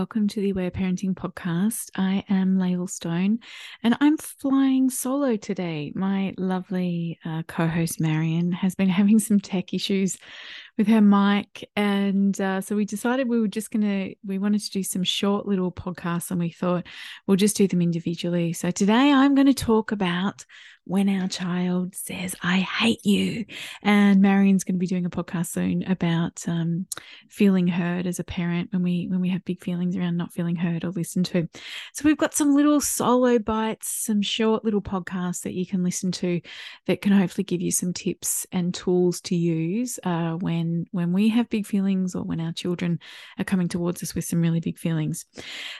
welcome to the Aware Parenting Podcast. I am Lael Stone and I'm flying solo today. My lovely uh, co host Marion has been having some tech issues with her mic. And uh, so we decided we were just going to, we wanted to do some short little podcasts and we thought we'll just do them individually. So today I'm going to talk about when our child says, I hate you. And Marion's going to be doing a podcast soon about um, feeling heard as a parent when we when we have big feelings around not feeling heard or listened to. So we've got some little solo bites, some short little podcasts that you can listen to that can hopefully give you some tips and tools to use uh, when when we have big feelings or when our children are coming towards us with some really big feelings.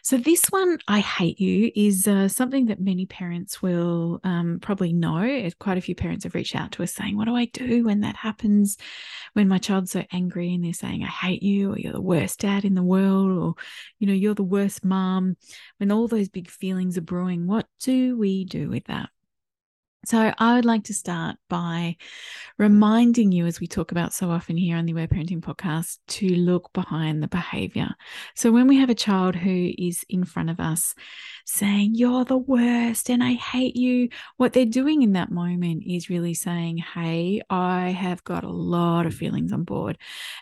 So this one, I hate you, is uh, something that many parents will um, probably know. Quite a few parents have reached out to us saying, What do I do when that happens? When my child's so angry and they're saying, I hate you, or you're the worst dad in the world, or, you know, you're the worst mom. When all those big feelings are brewing, what do we do with that? So, I would like to start by reminding you, as we talk about so often here on the Aware Parenting Podcast, to look behind the behavior. So, when we have a child who is in front of us saying, You're the worst and I hate you, what they're doing in that moment is really saying, Hey, I have got a lot of feelings on board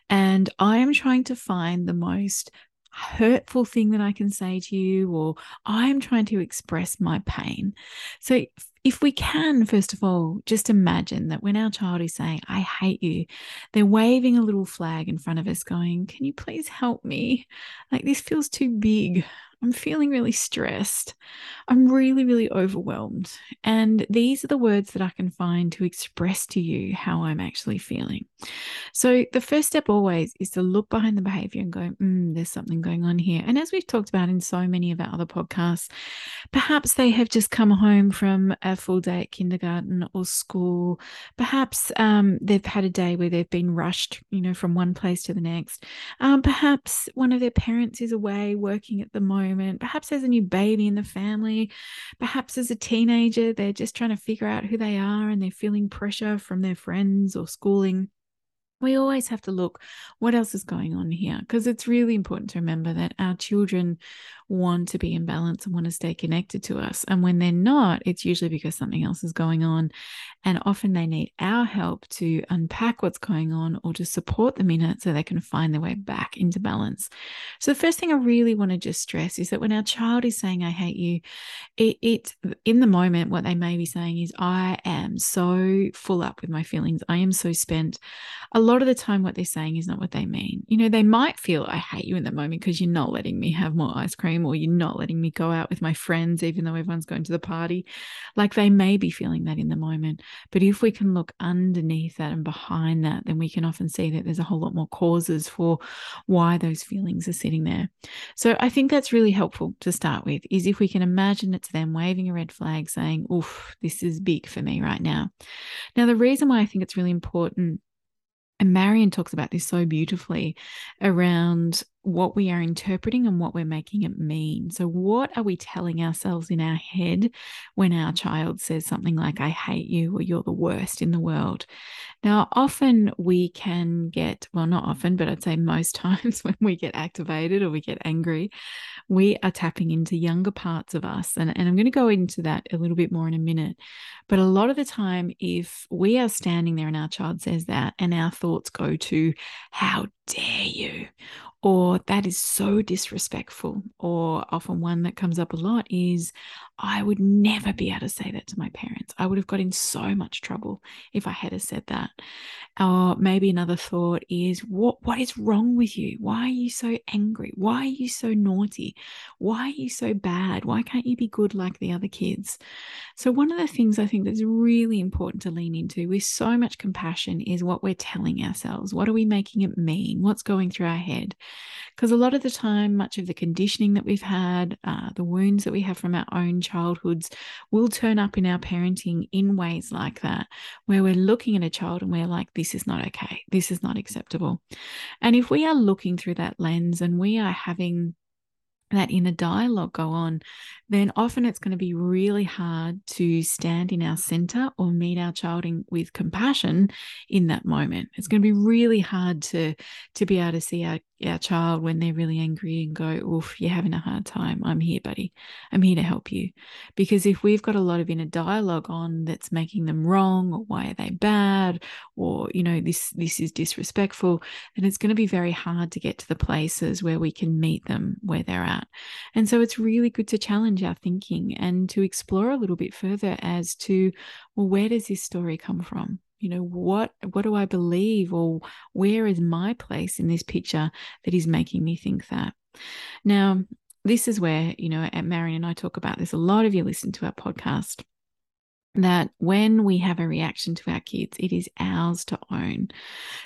and I am trying to find the most hurtful thing that I can say to you, or I'm trying to express my pain. So, if we can, first of all, just imagine that when our child is saying, I hate you, they're waving a little flag in front of us, going, Can you please help me? Like, this feels too big. I'm feeling really stressed. I'm really, really overwhelmed. And these are the words that I can find to express to you how I'm actually feeling. So, the first step always is to look behind the behavior and go, mm, there's something going on here. And as we've talked about in so many of our other podcasts, perhaps they have just come home from a full day at kindergarten or school. Perhaps um, they've had a day where they've been rushed, you know, from one place to the next. Um, perhaps one of their parents is away working at the moment moment. Perhaps there's a new baby in the family. Perhaps as a teenager, they're just trying to figure out who they are and they're feeling pressure from their friends or schooling we always have to look what else is going on here because it's really important to remember that our children want to be in balance and want to stay connected to us. And when they're not it's usually because something else is going on. And often they need our help to unpack what's going on or to support them in it so they can find their way back into balance. So the first thing i really want to just stress is that when our child is saying i hate you it, it in the moment what they may be saying is i am so full up with my feelings. I am so spent. A lot of the time what they're saying is not what they mean. You know, they might feel I hate you in the moment because you're not letting me have more ice cream or you're not letting me go out with my friends even though everyone's going to the party. Like they may be feeling that in the moment, but if we can look underneath that and behind that, then we can often see that there's a whole lot more causes for why those feelings are sitting there. So I think that's really helpful to start with is if we can imagine it's them waving a red flag saying, "Oof, this is big for me right now." Now the reason why I think it's really important and Marion talks about this so beautifully around what we are interpreting and what we're making it mean. So, what are we telling ourselves in our head when our child says something like, I hate you or you're the worst in the world? Now, often we can get, well, not often, but I'd say most times when we get activated or we get angry, we are tapping into younger parts of us. And, and I'm going to go into that a little bit more in a minute. But a lot of the time, if we are standing there and our child says that, and our thoughts go to, How dare you? Or that is so disrespectful. Or often one that comes up a lot is, I would never be able to say that to my parents. I would have got in so much trouble if I had said that. Or maybe another thought is, what what is wrong with you? Why are you so angry? Why are you so naughty? Why are you so bad? Why can't you be good like the other kids? So one of the things I think that's really important to lean into with so much compassion is what we're telling ourselves. What are we making it mean? What's going through our head? Because a lot of the time, much of the conditioning that we've had, uh, the wounds that we have from our own childhoods, will turn up in our parenting in ways like that, where we're looking at a child and we're like, this is not okay. This is not acceptable. And if we are looking through that lens and we are having that inner dialogue go on, then often it's going to be really hard to stand in our center or meet our child in, with compassion in that moment. It's going to be really hard to to be able to see our, our child when they're really angry and go, "Oof, you're having a hard time. I'm here, buddy. I'm here to help you." Because if we've got a lot of inner dialogue on that's making them wrong, or why are they bad, or you know this this is disrespectful, then it's going to be very hard to get to the places where we can meet them where they're at. And so it's really good to challenge challenge our thinking and to explore a little bit further as to well where does this story come from you know what what do i believe or where is my place in this picture that is making me think that? Now this is where you know at marion and i talk about this a lot of you listen to our podcast that when we have a reaction to our kids, it is ours to own.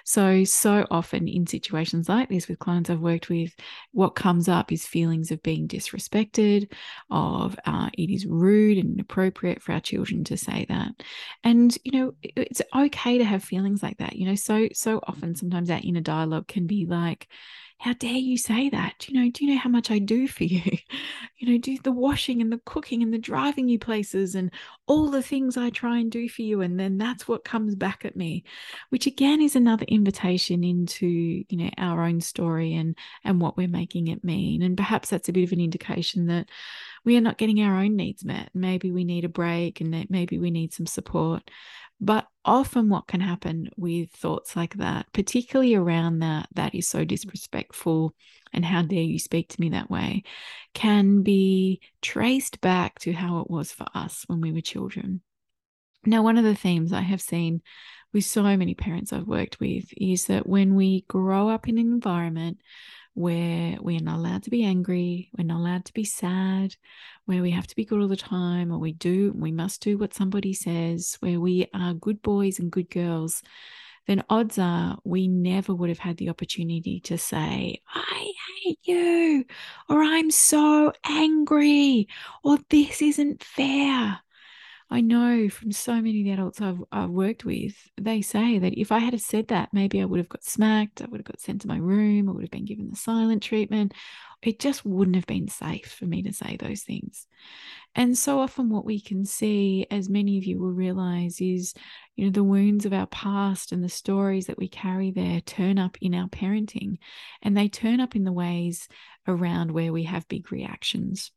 So, so often in situations like this with clients I've worked with, what comes up is feelings of being disrespected, of uh, it is rude and inappropriate for our children to say that. And, you know, it's okay to have feelings like that. You know, so, so often sometimes our inner dialogue can be like, how dare you say that? You know, do you know how much I do for you? you know, do the washing and the cooking and the driving you places and all the things I try and do for you. And then that's what comes back at me, which again is another invitation into, you know, our own story and and what we're making it mean. And perhaps that's a bit of an indication that we are not getting our own needs met. Maybe we need a break and maybe we need some support. But often what can happen with thoughts like that, particularly around that, that is so disrespectful and how dare you speak to me that way, can be traced back to how it was for us when we were children. Now, one of the themes I have seen with so many parents I've worked with is that when we grow up in an environment where we're not allowed to be angry, we're not allowed to be sad, where we have to be good all the time, or we do, we must do what somebody says, where we are good boys and good girls, then odds are we never would have had the opportunity to say, I hate you, or I'm so angry, or this isn't fair. I know from so many of the adults I've, I've worked with, they say that if I had said that, maybe I would have got smacked, I would have got sent to my room, I would have been given the silent treatment. It just wouldn't have been safe for me to say those things. And so often, what we can see, as many of you will realize, is you know the wounds of our past and the stories that we carry there turn up in our parenting, and they turn up in the ways around where we have big reactions.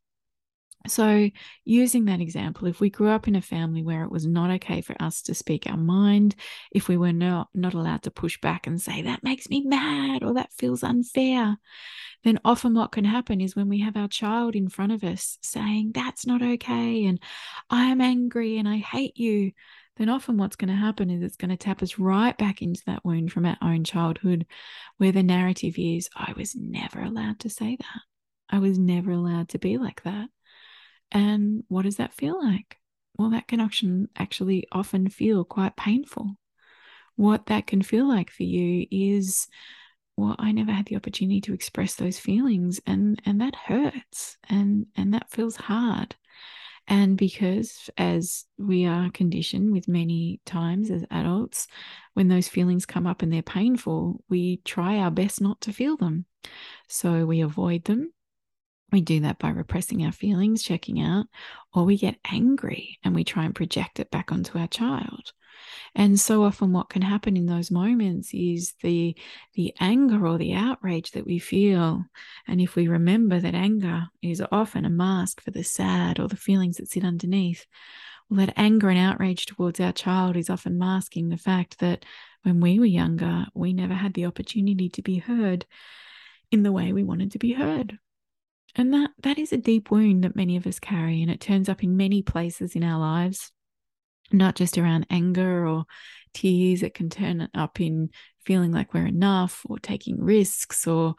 So, using that example, if we grew up in a family where it was not okay for us to speak our mind, if we were not, not allowed to push back and say, that makes me mad or that feels unfair, then often what can happen is when we have our child in front of us saying, that's not okay, and I am angry and I hate you, then often what's going to happen is it's going to tap us right back into that wound from our own childhood where the narrative is, I was never allowed to say that. I was never allowed to be like that. And what does that feel like? Well, that can actually often feel quite painful. What that can feel like for you is, well, I never had the opportunity to express those feelings, and and that hurts, and and that feels hard. And because, as we are conditioned with many times as adults, when those feelings come up and they're painful, we try our best not to feel them. So we avoid them, we do that by repressing our feelings, checking out, or we get angry and we try and project it back onto our child. And so often what can happen in those moments is the the anger or the outrage that we feel. And if we remember that anger is often a mask for the sad or the feelings that sit underneath, well, that anger and outrage towards our child is often masking the fact that when we were younger, we never had the opportunity to be heard in the way we wanted to be heard. And that that is a deep wound that many of us carry and it turns up in many places in our lives, not just around anger or tears, it can turn up in feeling like we're enough or taking risks or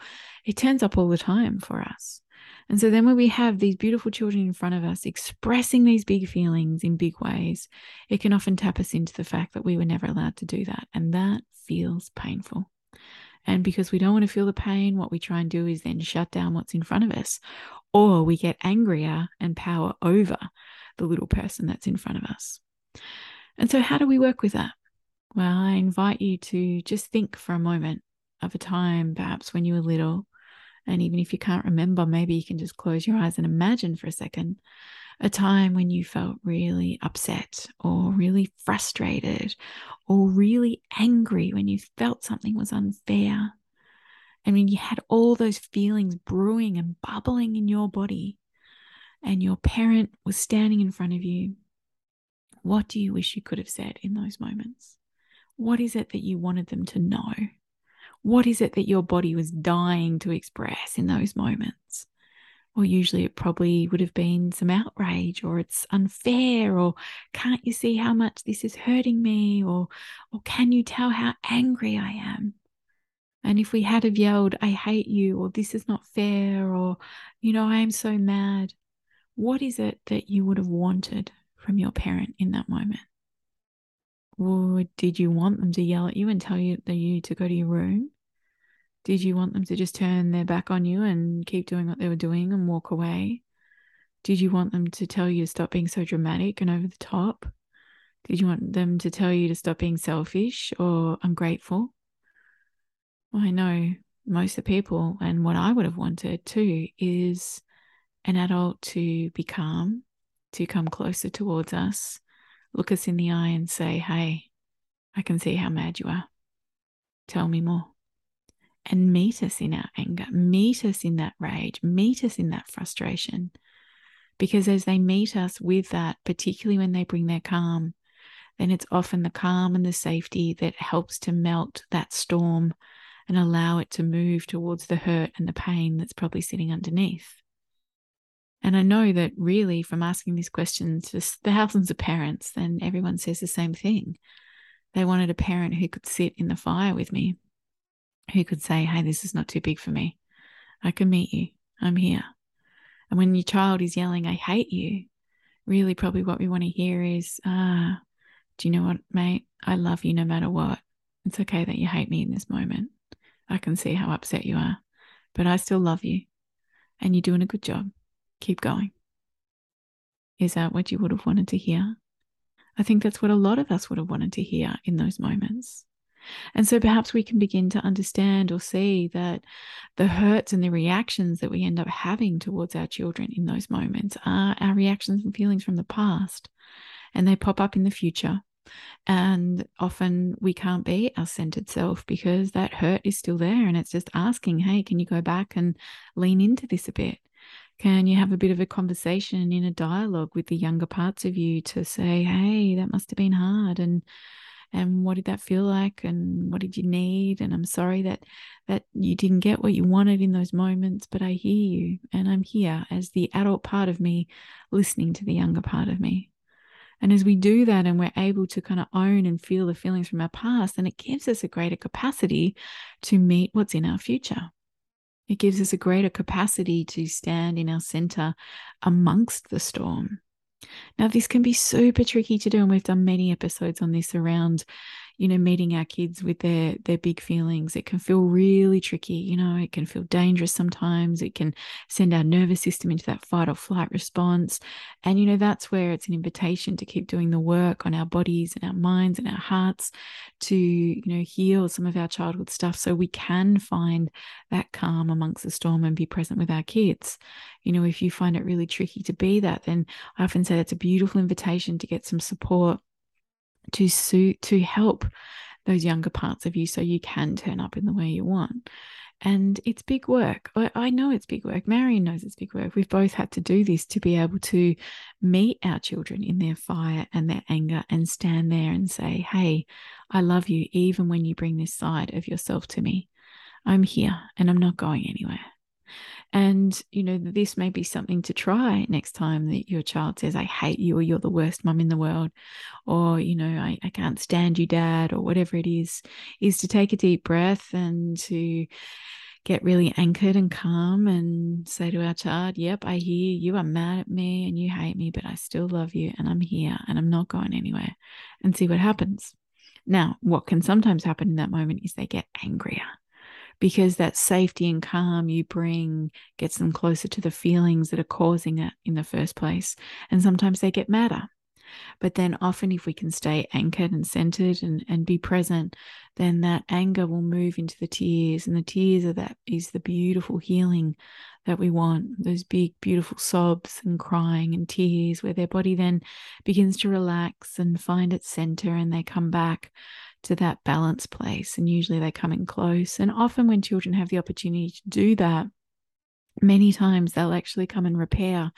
it turns up all the time for us. And so then when we have these beautiful children in front of us expressing these big feelings in big ways, it can often tap us into the fact that we were never allowed to do that. And that feels painful. And because we don't want to feel the pain, what we try and do is then shut down what's in front of us, or we get angrier and power over the little person that's in front of us. And so, how do we work with that? Well, I invite you to just think for a moment of a time, perhaps when you were little. And even if you can't remember, maybe you can just close your eyes and imagine for a second a time when you felt really upset or really frustrated or really angry when you felt something was unfair. I mean, you had all those feelings brewing and bubbling in your body, and your parent was standing in front of you, what do you wish you could have said in those moments? What is it that you wanted them to know? What is it that your body was dying to express in those moments? Well, usually it probably would have been some outrage or it's unfair or can't you see how much this is hurting me or or can you tell how angry I am? And if we had have yelled, I hate you, or this is not fair, or, you know, I am so mad, what is it that you would have wanted from your parent in that moment? Or did you want them to yell at you and tell you that you to go to your room? Did you want them to just turn their back on you and keep doing what they were doing and walk away? Did you want them to tell you to stop being so dramatic and over the top? Did you want them to tell you to stop being selfish or ungrateful? Well, I know most of the people, and what I would have wanted too, is an adult to be calm, to come closer towards us, look us in the eye and say, Hey, I can see how mad you are. Tell me more and meet us in our anger, meet us in that rage, meet us in that frustration. Because as they meet us with that, particularly when they bring their calm, then it's often the calm and the safety that helps to melt that storm and allow it to move towards the hurt and the pain that's probably sitting underneath. And I know that really, from asking these questions to thousands of parents, then everyone says the same thing. They wanted a parent who could sit in the fire with me, who could say, Hey, this is not too big for me. I can meet you. I'm here. And when your child is yelling, I hate you, really probably what we want to hear is, Ah, do you know what, mate? I love you no matter what. It's okay that you hate me in this moment. I can see how upset you are, but I still love you and you're doing a good job. Keep going. Is that what you would have wanted to hear? I think that's what a lot of us would have wanted to hear in those moments. And so perhaps we can begin to understand or see that the hurts and the reactions that we end up having towards our children in those moments are our reactions and feelings from the past. And they pop up in the future. And often we can't be our centered self because that hurt is still there. And it's just asking, hey, can you go back and lean into this a bit? Can you have a bit of a conversation in a dialogue with the younger parts of you to say, hey, that must have been hard? And and what did that feel like and what did you need? And i'm sorry that that you didn't get what you wanted in those moments but i hear you and i'm here as the adult part of me listening to the younger part of me. And as we do that and we're able to kind of own and feel the feelings from our past then it gives us a greater capacity to meet what's in our future. It gives us a greater capacity to stand in our center amongst the storm now, this can be super tricky to do, and we've done many episodes on this around you know meeting our kids with their their big feelings. It can feel really tricky you know it can feel dangerous sometimes. It can send our nervous system into that fight or flight response. And you know that's where it's an invitation to keep doing the work on our bodies and our minds and our hearts to you know heal some of our childhood stuff so we can find that calm amongst the storm and be present with our kids. You know if you find it really tricky to be that then i often say that's a beautiful invitation to get some support to suit to help those younger parts of you so you can turn up in the way you want. And it's big work. I, I know it's big work. Marion knows it's big work. We've both had to do this to be able to meet our children in their fire and their anger and stand there and say, Hey, I love you, even when you bring this side of yourself to me. I'm here and I'm not going anywhere. And, you know, this may be something to try next time that your child says, I hate you, or you're the worst mum in the world, or, you know, I, I can't stand you, dad, or whatever it is, is to take a deep breath and to get really anchored and calm and say to our child, Yep, I hear you are mad at me and you hate me, but I still love you and I'm here and I'm not going anywhere and see what happens. Now, what can sometimes happen in that moment is they get angrier because that safety and calm you bring gets them closer to the feelings that are causing it in the first place. And sometimes they get madder. But then often, if we can stay anchored and centered and, and be present, then that anger will move into the tears. And the tears are that is the beautiful healing that we want. Those big, beautiful sobs and crying and tears, where their body then begins to relax and find its center and they come back to that balance place. And usually they come in close. And often, when children have the opportunity to do that, many times they'll actually come and repair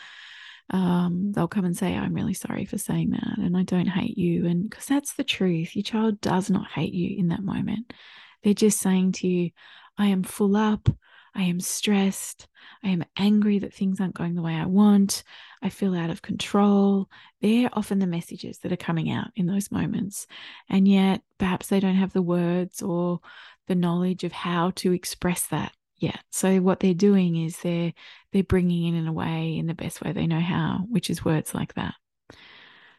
um, they'll come and say, I'm really sorry for saying that. And I don't hate you. And because that's the truth, your child does not hate you in that moment. They're just saying to you, I am full up. I am stressed. I am angry that things aren't going the way I want. I feel out of control. They're often the messages that are coming out in those moments. And yet, perhaps they don't have the words or the knowledge of how to express that yet. so what they're doing is they're they're bringing in in a way in the best way they know how which is words like that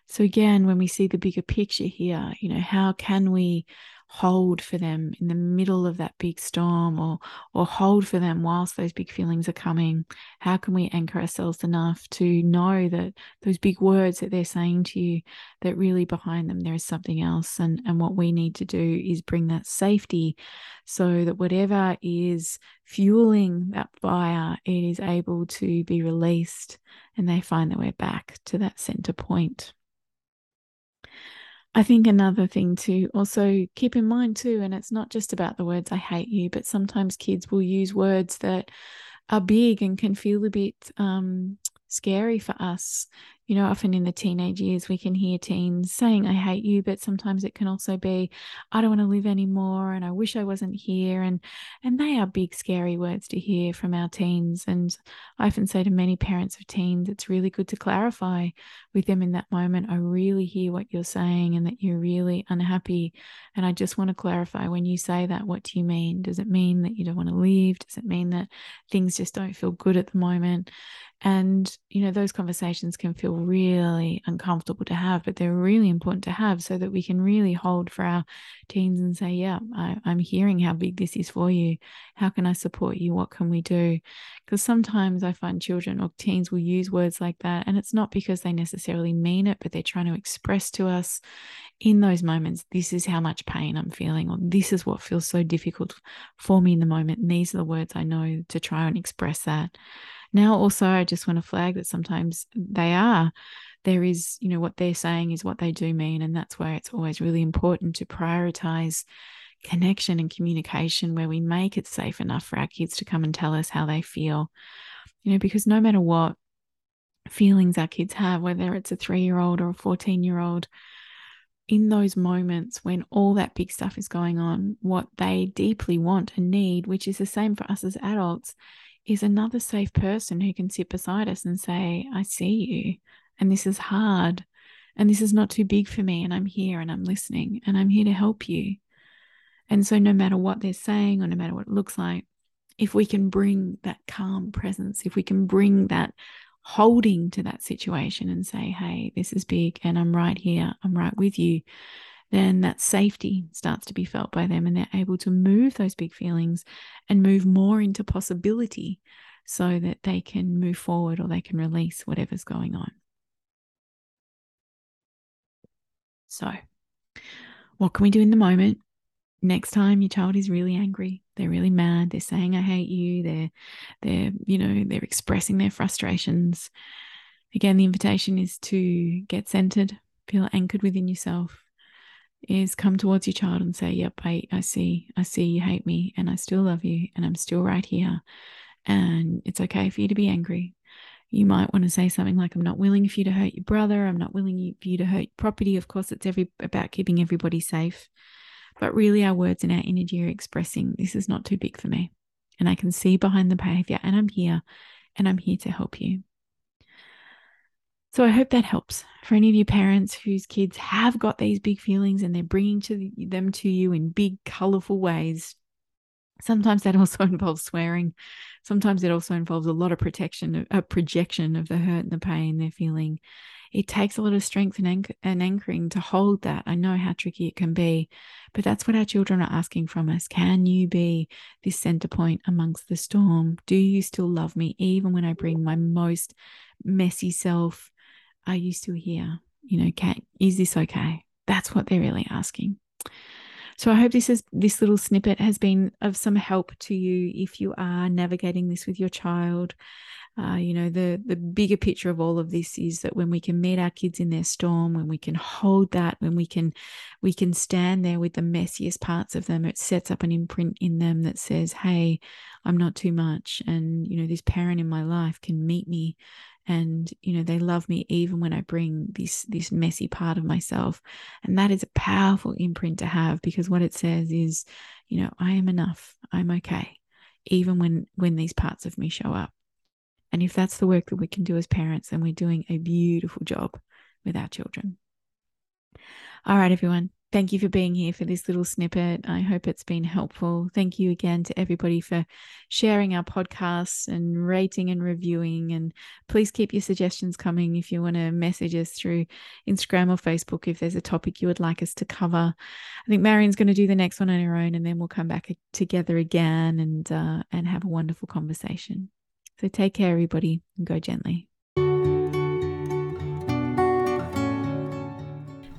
so again when we see the bigger picture here you know how can we hold for them in the middle of that big storm or or hold for them whilst those big feelings are coming. How can we anchor ourselves enough to know that those big words that they're saying to you that really behind them there is something else and and what we need to do is bring that safety so that whatever is fueling that fire it is able to be released and they find their way back to that center point I think another thing to also keep in mind too, and it's not just about the words I hate you, but sometimes kids will use words that are big and can feel a bit um, scary for us you know, often in the teenage years, we can hear teens saying, I hate you, but sometimes it can also be, I don't want to live anymore and I wish I wasn't here. And and they are big, scary words to hear from our teens. And I often say to many parents of teens, it's really good to clarify with them in that moment. I really hear what you're saying and that you're really unhappy. And I just want to clarify when you say that, what do you mean? Does it mean that you don't want to leave? Does it mean that things just don't feel good at the moment? And, you know, those conversations can feel really uncomfortable to have, but they're really important to have so that we can really hold for our teens and say, yeah, I, am hearing how big this is for you. How can I support you? What can we do? Because sometimes I find children or teens will use words like that. And it's not because they necessarily mean it, but they're trying to express to us in those moments, this is how much pain I'm feeling, or this is what feels so difficult for me in the moment. And these are the words I know to try and express that. Now, also, I just want to flag that sometimes they are. There is, you know, what they're saying is what they do mean. And that's why it's always really important to prioritize connection and communication where we make it safe enough for our kids to come and tell us how they feel. You know, because no matter what feelings our kids have, whether it's a three year old or a 14 year old, in those moments when all that big stuff is going on, what they deeply want and need, which is the same for us as adults, is another safe person who can sit beside us and say, I see you, and this is hard, and this is not too big for me, and I'm here and I'm listening, and I'm here to help you. And so, no matter what they're saying or no matter what it looks like, if we can bring that calm presence, if we can bring that holding to that situation and say, hey, this is big and I'm right here, I'm right with you, then that safety starts to be felt by them and they're able to move those big feelings and move more into possibility so that they can move forward or they can release whatever's going on. So, what can we do in the moment? Next time your child is really angry, they're really mad, they're saying I hate you, they're they're, you know, they're expressing their frustrations. Again, the invitation is to get centered, feel anchored within yourself, is come towards your child and say, Yep, I, I see, I see you hate me and I still love you and I'm still right here. And it's okay for you to be angry. You might want to say something like, I'm not willing for you to hurt your brother. I'm not willing for you to hurt property. Of course, it's every about keeping everybody safe. But really, our words and our energy are expressing this is not too big for me. And I can see behind the behavior, and I'm here, and I'm here to help you. So I hope that helps for any of you parents whose kids have got these big feelings and they're bringing to them to you in big, colorful ways. Sometimes that also involves swearing. Sometimes it also involves a lot of protection, a projection of the hurt and the pain they're feeling. It takes a lot of strength and, anch- and anchoring to hold that. I know how tricky it can be, but that's what our children are asking from us. Can you be this center point amongst the storm? Do you still love me even when I bring my most messy self? Are you still here? You know, can is this okay? That's what they're really asking. So I hope this is this little snippet has been of some help to you if you are navigating this with your child. Uh, you know, the the bigger picture of all of this is that when we can meet our kids in their storm, when we can hold that, when we can we can stand there with the messiest parts of them, it sets up an imprint in them that says, "Hey, I'm not too much," and you know, this parent in my life can meet me and you know they love me even when i bring this this messy part of myself. And that is a powerful imprint to have because what it says is you know i am enough. I'm okay even when when these parts of me show up. And if that's the work that we can do as parents then we're doing a beautiful job with our children. All right everyone Thank you for being here for this little snippet. I hope it's been helpful. Thank you again to everybody for sharing our podcasts and rating and reviewing. And please keep your suggestions coming if you want to message us through Instagram or Facebook if there's a topic you would like us to cover. I think Marion's going to do the next one on her own, and then we'll come back together again and uh, and have a wonderful conversation. So take care, everybody, and go gently.